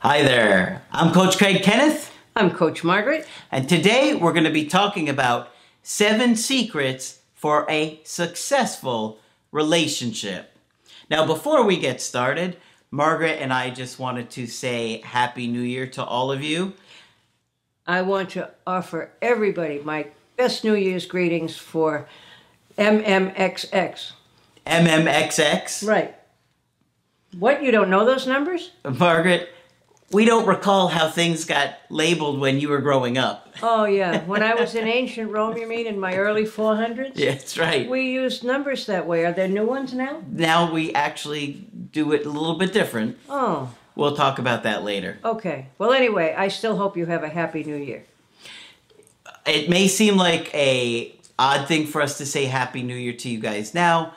Hi there, I'm Coach Craig Kenneth, I'm Coach Margaret. and today we're going to be talking about seven secrets for a successful relationship. Now, before we get started, Margaret and I just wanted to say Happy New Year to all of you. I want to offer everybody my best New Year's greetings for MMXX. MMXX. Right. What? You don't know those numbers? Margaret, we don't recall how things got labeled when you were growing up. Oh, yeah. When I was in ancient Rome, you mean, in my early 400s? Yeah, that's right. We used numbers that way. Are there new ones now? now we actually do it a little bit different. Oh, We'll talk about that later. okay. Well, anyway, I still hope you have a happy new year. It may seem like a odd thing for us to say Happy New Year to you guys now,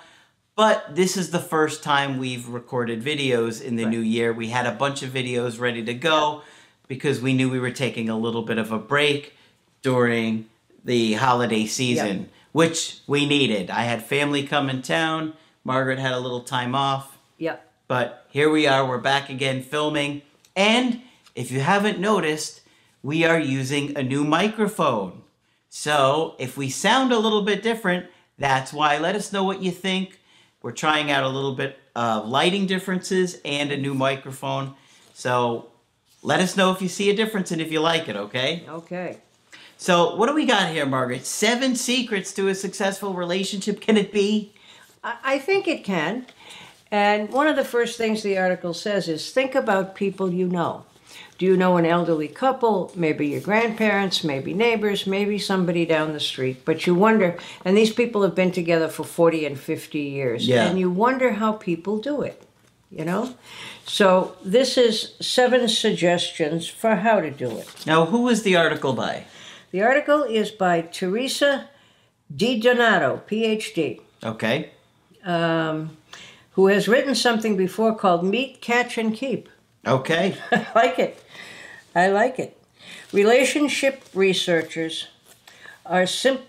but this is the first time we've recorded videos in the Right. new year. We had a bunch of videos ready to go because we knew we were taking a little bit of a break during the holiday season, Yep. which we needed. I had family come in town. Margaret had a little time off. Yep. But here we are, we're back again filming. And if you haven't noticed, we are using a new microphone. So if we sound a little bit different, that's why. Let us know what you think. We're trying out a little bit of lighting differences and a new microphone. So let us know if you see a difference and if you like it, okay? Okay. So what do we got here, Margaret? Seven secrets to a successful relationship. Can it be? I think it can. And one of the first things the article says is think about people you know. Do you know an elderly couple, maybe your grandparents, maybe neighbors, maybe somebody down the street? But you wonder, and these people have been together for 40 and 50 years, Yeah. and you wonder how people do it, you know? So this is seven suggestions for how to do it. Now, who was the article by? The article is by Teresa Di Donato, PhD. Okay. um, who has written something before called Meet, Catch, and Keep. Okay. I like it. I like it. Relationship researchers are sim-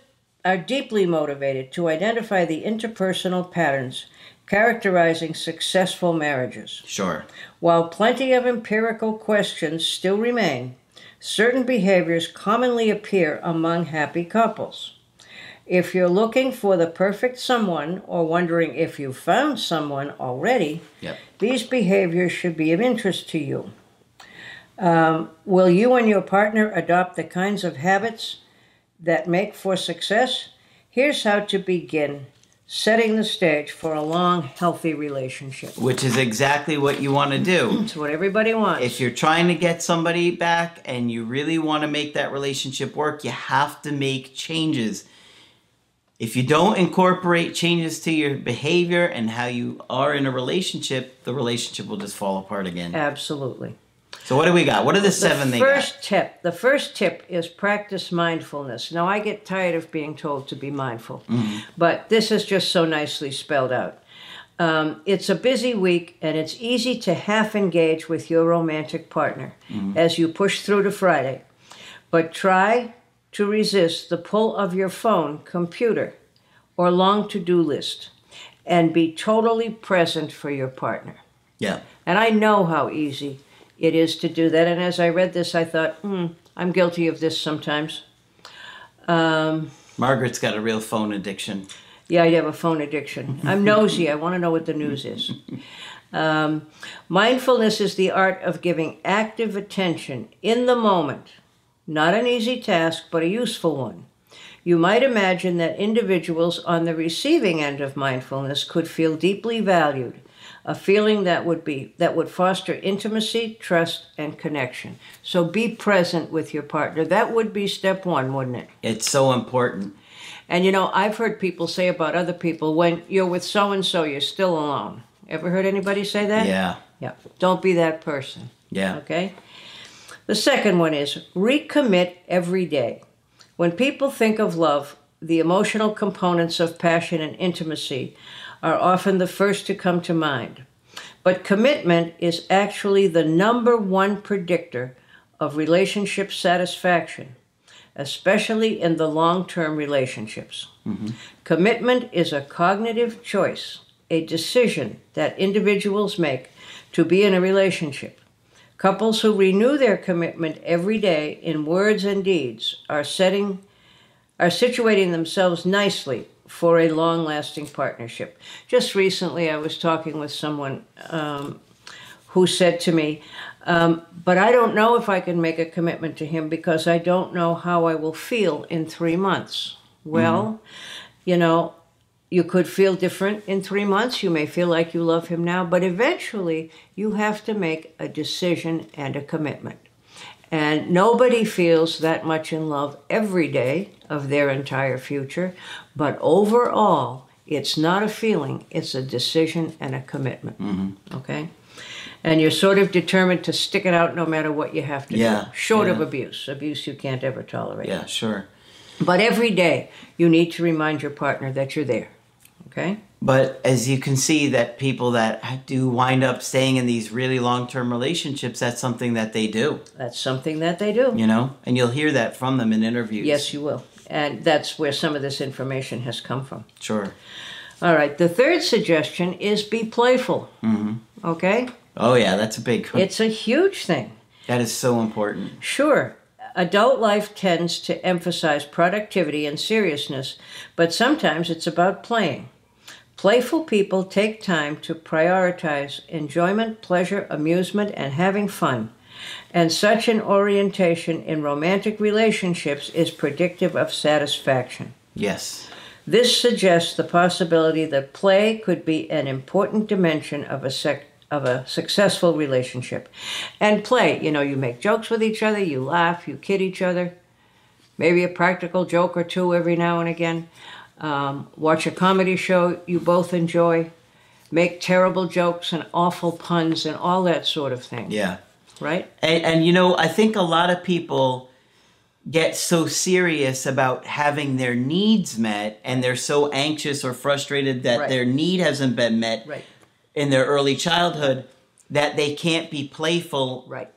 are deeply motivated to identify the interpersonal patterns characterizing successful marriages. Sure. While plenty of empirical questions still remain, certain behaviors commonly appear among happy couples. If you're looking for the perfect someone or wondering if you've found someone already, Yep. these behaviors should be of interest to you. Um, will you and your partner adopt the kinds of habits that make for success? Here's how to begin setting the stage for a long, healthy relationship. Which is exactly what you want to do. It's what everybody wants. if you're trying to get somebody back and you really want to make that relationship work, you have to make changes. If you don't incorporate changes to your behavior and how you are in a relationship, the relationship will just fall apart again. Absolutely. So what do we got? What are the seven the first tip. The first tip is practice mindfulness. Now I get tired of being told to be mindful, but this is just so nicely spelled out. Um, it's a busy week, and it's easy to half engage with your romantic partner as you push through to Friday. But try to resist the pull of your phone, computer, or long to do list and be totally present for your partner. Yeah. And I know how easy it is to do that. And as I read this, I thought, hmm, I'm guilty of this sometimes. Um, Margaret's got a real phone addiction. yeah, I have a phone addiction. I'm nosy. I want to know what the news is. Um, mindfulness is the art of giving active attention in the moment. Not an easy task, but a useful one. You might imagine that individuals on the receiving end of mindfulness could feel deeply valued, a feeling that would be that would foster intimacy, trust, and connection. So be present with your partner. That would be step 1, wouldn't it? It's so important. And you know, I've heard people say about other people when you're with so and so, you're still alone. Ever heard anybody say that? Yeah. Yeah. Don't be that person. Yeah. Okay? The second one is recommit every day. When people think of love, the emotional components of passion and intimacy are often the first to come to mind. But commitment is actually the number one predictor of relationship satisfaction, especially in the long term relationships. Mm-hmm. Commitment is a cognitive choice, a decision that individuals make to be in a relationship. Couples who renew their commitment every day in words and deeds are setting are situating themselves nicely for a long-lasting partnership. Just recently, I was talking with someone um, who said to me, um, "But I don't know if I can make a commitment to him because I don't know how I will feel in three months." Well, you know, you could feel different in three months. You may feel like you love him now, but eventually you have to make a decision and a commitment. And nobody feels that much in love every day of their entire future, but overall, it's not a feeling, it's a decision and a commitment. Mm-hmm. Okay? And you're sort of determined to stick it out no matter what you have to Yeah, do. Short of abuse. Abuse you can't ever tolerate. Yeah, sure. But every day, you need to remind your partner that you're there. Okay? But as you can see, that people that do wind up staying in these really long term relationships, that's something that they do, That's something that they do. you know? And you'll hear that from them in interviews. Yes, you will. And that's where some of this information has come from. Sure. All right. The third suggestion is be playful. Mm-hmm. Okay? Oh, yeah, that's a big one. It's a huge thing. that is so important. Sure, adult life tends to emphasize productivity and seriousness, but sometimes it's about playing. Playful people take time to prioritize enjoyment, pleasure, amusement, and having fun. And such an orientation in romantic relationships is predictive of satisfaction. Yes. This suggests the possibility that play could be an important dimension of a sec- of a successful relationship. And play, you know, you make jokes with each other, you laugh, you kid each other, maybe a practical joke or two every now and again. Um, watch a comedy show you both enjoy, make terrible jokes and awful puns and all that sort of thing. Yeah. Right? And, and you know, I think a lot of people get so serious about having their needs met and they're so anxious or frustrated that Right. their need hasn't been met Right. in their early childhood that they can't be playful Right.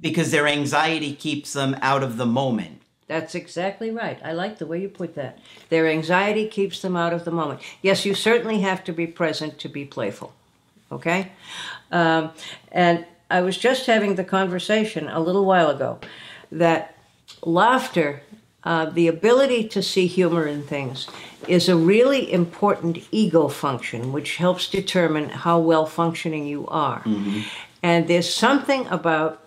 because their anxiety keeps them out of the moment. That's exactly right. I like the way you put that. Their anxiety keeps them out of the moment. Yes, you certainly have to be present to be playful. Okay? Um, and I was just having the conversation a little while ago that laughter, uh, the ability to see humor in things, is a really important ego function which helps determine how well functioning you are. And there's something about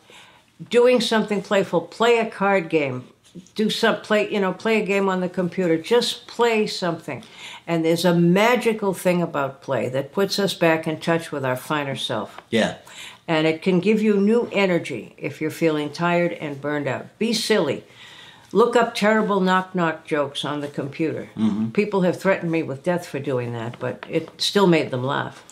doing something playful, play a card game, do some play, you know, play a game on the computer, just play something. And there's a magical thing about play that puts us back in touch with our finer self. Yeah. And it can give you new energy if you're feeling tired and burned out. Be silly. Look up terrible knock knock jokes on the computer. Mm-hmm. People have threatened me with death for doing that, but it still made them laugh.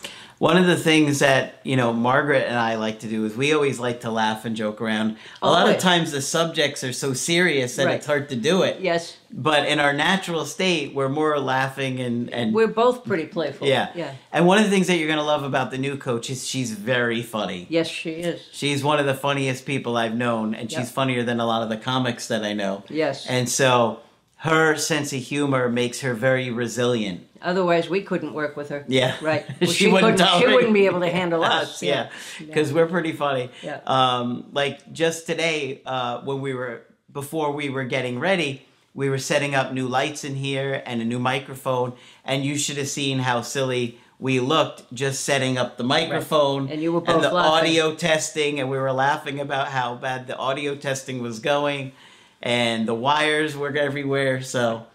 One of the things that, you know, Margaret and I like to do is we always like to laugh and joke around. A lot of times the subjects are so serious that Right. it's hard to do it. Yes, But in our natural state, we're more laughing and, and we're both pretty playful. yeah. Yeah. And one of the things that you're going to love about the new coach is she's very funny. Yes, she is. She's one of the funniest people I've known, and she's funnier than a lot of the comics that I know. Yes. And so her sense of humor makes her very resilient. Otherwise, we couldn't work with her. Yeah. Right. She wouldn't couldn't, she wouldn't be able to handle us. Yeah, because we're pretty funny. Yeah. Um, like just today, uh, when we were before we were getting ready, we were setting up new lights in here and a new microphone, and you should have seen how silly we looked just setting up the microphone And you were both and the laughing. audio testing, and we were laughing about how bad the audio testing was going, and the wires were everywhere. So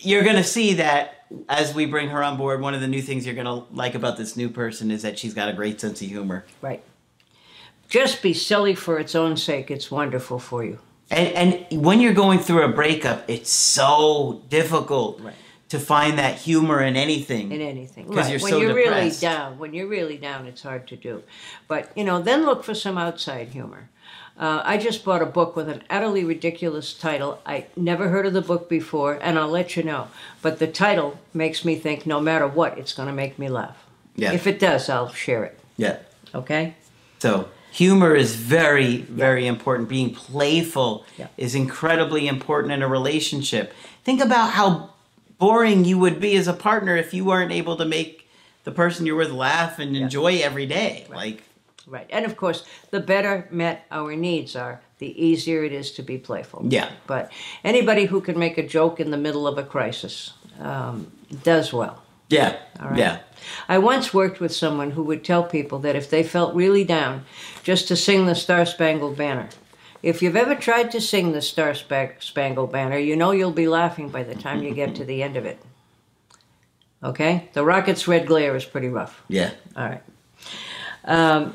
you're gonna see that as we bring her on board. One of the new things you're gonna like about this new person is that she's got a great sense of humor. Right. Just be silly for its own sake. It's wonderful for you. And and when you're going through a breakup, it's so difficult Right. to find that humor in anything. in anything. Right. you're when so you're depressed. really down, when you're really down, it's hard to do. But you know, then look for some outside humor. Uh, I just bought a book with an utterly ridiculous title. I never heard of the book before, and I'll let you know. But the title makes me think no matter what, it's going to make me laugh. Yeah. If it does, I'll share it. yeah. Okay? So humor is very, very important. Being playful Yeah. is incredibly important in a relationship. Think about how boring you would be as a partner if you weren't able to make the person you're with laugh and enjoy every day. Like, Right. And of course, the better met our needs are, the easier it is to be playful. Yeah. But anybody who can make a joke in the middle of a crisis um, does well. yeah, All right. yeah, I once worked with someone who would tell people that if they felt really down, just to sing the Star Spangled Banner. If you've ever tried to sing the Star Spa- Spangled Banner, you know you'll be laughing by the time you get to the end of it. Okay? The rocket's red glare is pretty rough. yeah, All right. Um,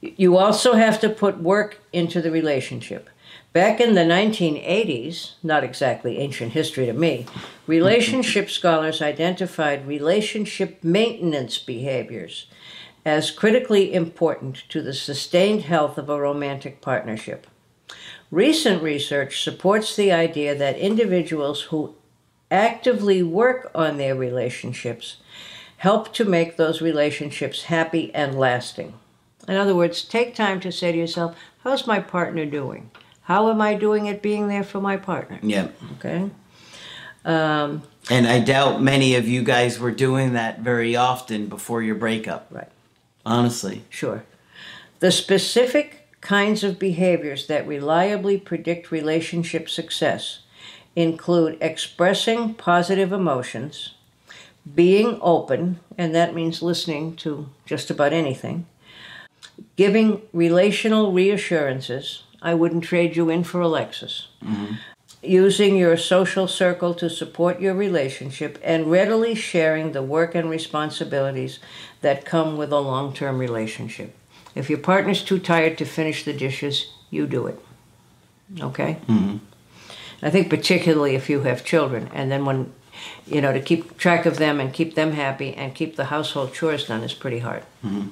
you also have to put work into the relationship. Back in the 1980s, not exactly ancient history to me, relationship scholars identified relationship maintenance behaviors as critically important to the sustained health of a romantic partnership. Recent research supports the idea that individuals who actively work on their relationships help to make those relationships happy and lasting. In other words, take time to say to yourself, how's my partner doing? How am I doing at being there for my partner? yeah. Okay? Um, And I doubt many of you guys were doing that very often before your breakup. Right. Honestly. sure. The specific kinds of behaviors that reliably predict relationship success include expressing positive emotions, being open, and that means listening to just about anything, giving relational reassurances. I wouldn't trade you in for Alexis. Mm-hmm. Using your social circle to support your relationship and readily sharing the work and responsibilities that come with a long term relationship. If your partner's too tired to finish the dishes, you do it. Okay? Mm-hmm. I think particularly if you have children, and then when, you know, to keep track of them and keep them happy and keep the household chores done is pretty hard. Mm-hmm.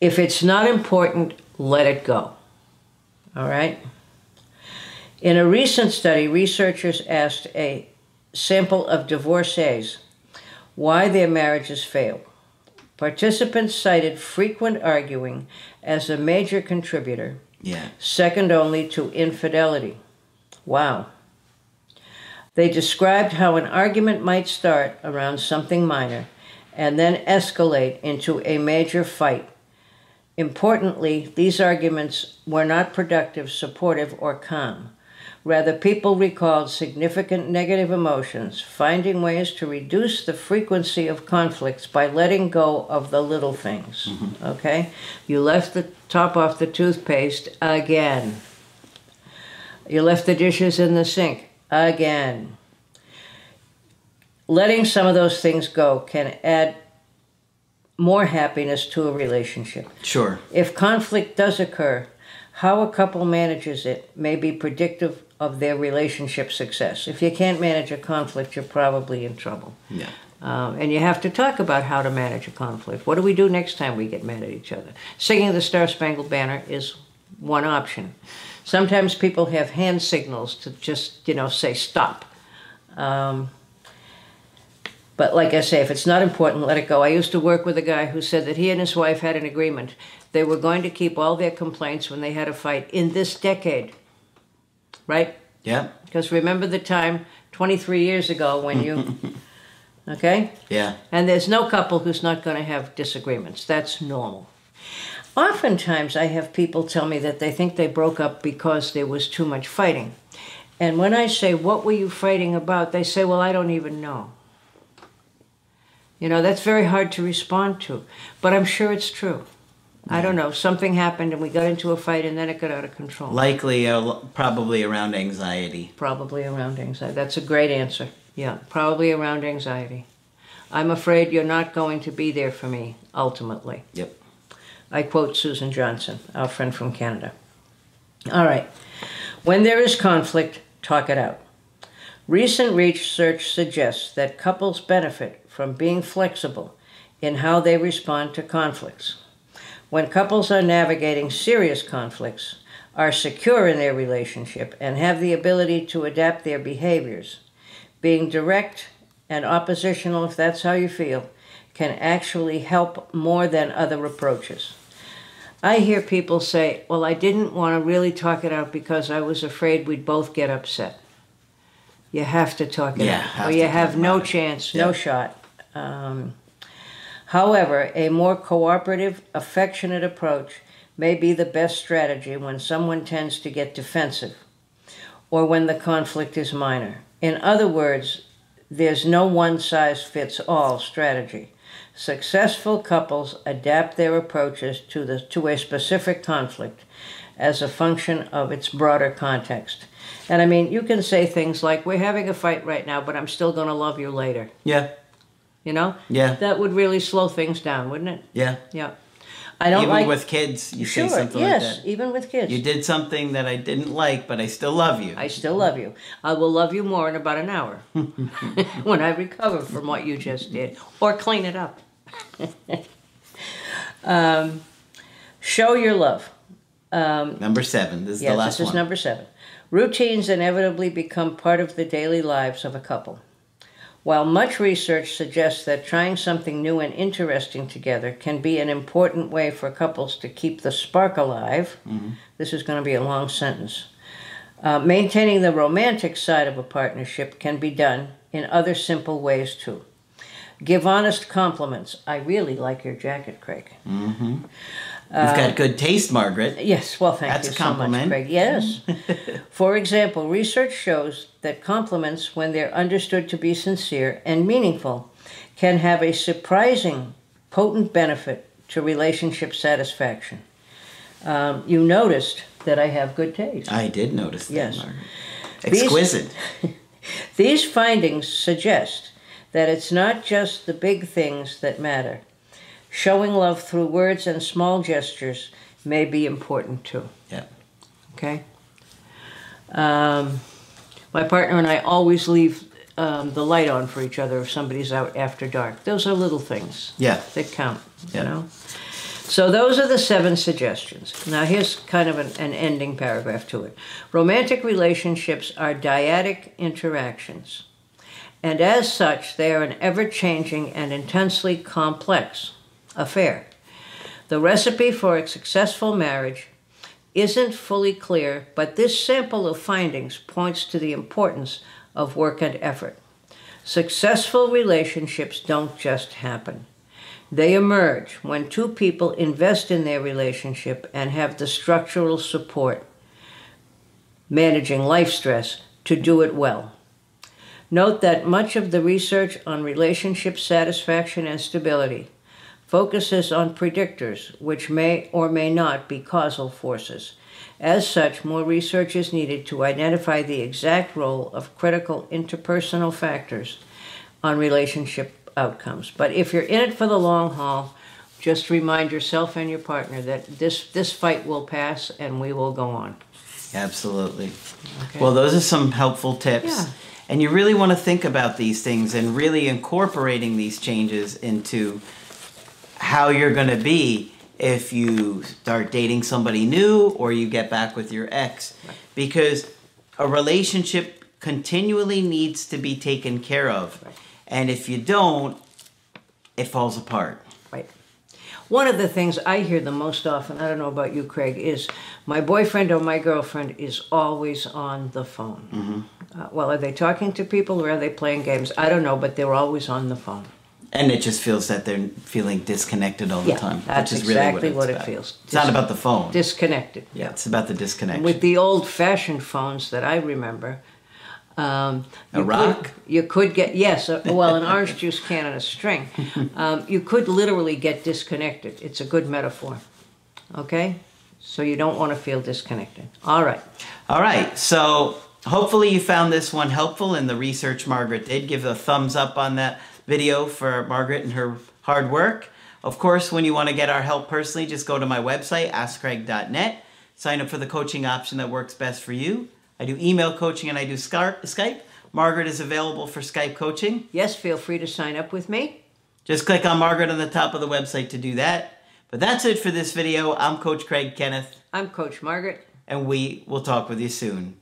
If it's not important, let it go. All right? In a recent study, researchers asked a sample of divorcees why their marriages failed. Participants cited frequent arguing as a major contributor, Yeah. second only to infidelity. Wow. They described how an argument might start around something minor and then escalate into a major fight. Importantly, these arguments were not productive, supportive, or calm. Rather, people recalled significant negative emotions, finding ways to reduce the frequency of conflicts by letting go of the little things. Mm-hmm. Okay? You left the top off the toothpaste again. You left the dishes in the sink again. Letting some of those things go can add more happiness to a relationship. Sure. If conflict does occur, how a couple manages it may be predictive of their relationship success. If you can't manage a conflict, you're probably in trouble. Yeah. Um, and you have to talk about how to manage a conflict. What do we do next time we get mad at each other? Singing the Star Spangled Banner is one option. Sometimes people have hand signals to just, you know, say stop. Um, but like I say, if it's not important, let it go. I used to work with a guy who said that he and his wife had an agreement. They were going to keep all their complaints when they had a fight in this decade. Right? Yeah. Because remember the time 23 years ago when you. okay? Yeah. And there's no couple who's not going to have disagreements. That's normal. Oftentimes, I have people tell me that they think they broke up because there was too much fighting. And when I say, What were you fighting about? they say, Well, I don't even know. You know, that's very hard to respond to, but I'm sure it's true. I don't know. Something happened and we got into a fight and then it got out of control. Likely, uh, probably around anxiety. Probably around anxiety. That's a great answer. Yeah, probably around anxiety. I'm afraid you're not going to be there for me, ultimately. Yep. I quote Susan Johnson, our friend from Canada. All right. When there is conflict, talk it out. Recent research suggests that couples benefit from being flexible in how they respond to conflicts. When couples are navigating serious conflicts, are secure in their relationship, and have the ability to adapt their behaviors, being direct and oppositional, if that's how you feel, can actually help more than other approaches. I hear people say, Well, I didn't want to really talk it out because I was afraid we'd both get upset. You have to talk it Yeah, out, or you have no it. chance, Yeah. no shot. Um, however, a more cooperative, affectionate approach may be the best strategy when someone tends to get defensive or when the conflict is minor. In other words, there's no one size fits all strategy. Successful couples adapt their approaches to, the, to a specific conflict as a function of its broader context. And I mean, you can say things like, We're having a fight right now, but I'm still going to love you later. Yeah. You know? Yeah. That would really slow things down, wouldn't it? Yeah. Yeah. I don't Even like. with kids, you sure, say something yes, like that. even with kids. You did something that I didn't like, but I still love you. I still love you. I will love you more in about an hour when I recover from what you just did, or clean it up. um, show your love. Number seven. This is Yes, the last one. this is number seven. Routines inevitably become part of the daily lives of a couple. While much research suggests that trying something new and interesting together can be an important way for couples to keep the spark alive, this is going to be a long sentence. Uh, maintaining the romantic side of a partnership can be done in other simple ways too. Give honest compliments. I really like your jacket, Craig. You've got good taste, Margaret. Yes, well, thank That's you a so much, compliment. Craig. Yes. For example, research shows that compliments, when they're understood to be sincere and meaningful, can have a surprising, potent benefit to relationship satisfaction. Um, you noticed that I have good taste. I did notice that, Yes. Margaret. These- Exquisite. These findings suggest that it's not just the big things that matter. Showing love through words and small gestures may be important too. Yeah. Okay. Um, my partner and I always leave um, the light on for each other if somebody's out after dark. Those are little things Yeah. that count. Yeah. You know. So those are the seven suggestions. Now here's kind of an, an ending paragraph to it. Romantic relationships are dyadic interactions, and as such, they are an ever-changing and intensely complex affair. The recipe for a successful marriage isn't fully clear, but this sample of findings points to the importance of work and effort. Successful relationships don't just happen. They emerge when two people invest in their relationship and have the structural support, managing life stress, to do it well. Note that much of the research on relationship satisfaction and stability focuses on predictors which may or may not be causal forces. As such, more research is needed to identify the exact role of critical interpersonal factors on relationship outcomes. But if you're in it for the long haul, just remind yourself and your partner that this, this fight will pass and we will go on. Absolutely. Well, those are some helpful tips. Yeah. And you really want to think about these things and really incorporating these changes into how you're going to be if you start dating somebody new or you get back with your ex. Because a relationship continually needs to be taken care of. And if you don't, it falls apart. Right. One of the things I hear the most often, I don't know about you, Craig, is my boyfriend or my girlfriend is always on the phone. Uh, well, are they talking to people or are they playing games? I don't know, but they're always on the phone. And it just feels that they're feeling disconnected all the Yeah, time. that's which is really exactly what, what it about. feels. It's not about the phone. Disconnected. yeah, it's about the disconnection. With the old fashioned phones that I remember, um, A you rock? Could, you could get, yes, a, well, an orange juice can and a string. Um, you could literally get disconnected. It's a good metaphor. Okay? So you don't want to feel disconnected. All right. All right, so hopefully you found this one helpful in the research Margaret did. Give a thumbs up on that video for Margaret and her hard work. Of course, when you want to get our help personally, just go to my website, askcraig.net. Sign up for the coaching option that works best for you. I do email coaching and I do Skype. Skype. Margaret is available for Skype coaching. Yes, feel free to sign up with me. Just click on Margaret on the top of the website to do that. But that's it for this video. I'm Coach Craig Kenneth, I'm Coach Margaret. and we will talk with you soon.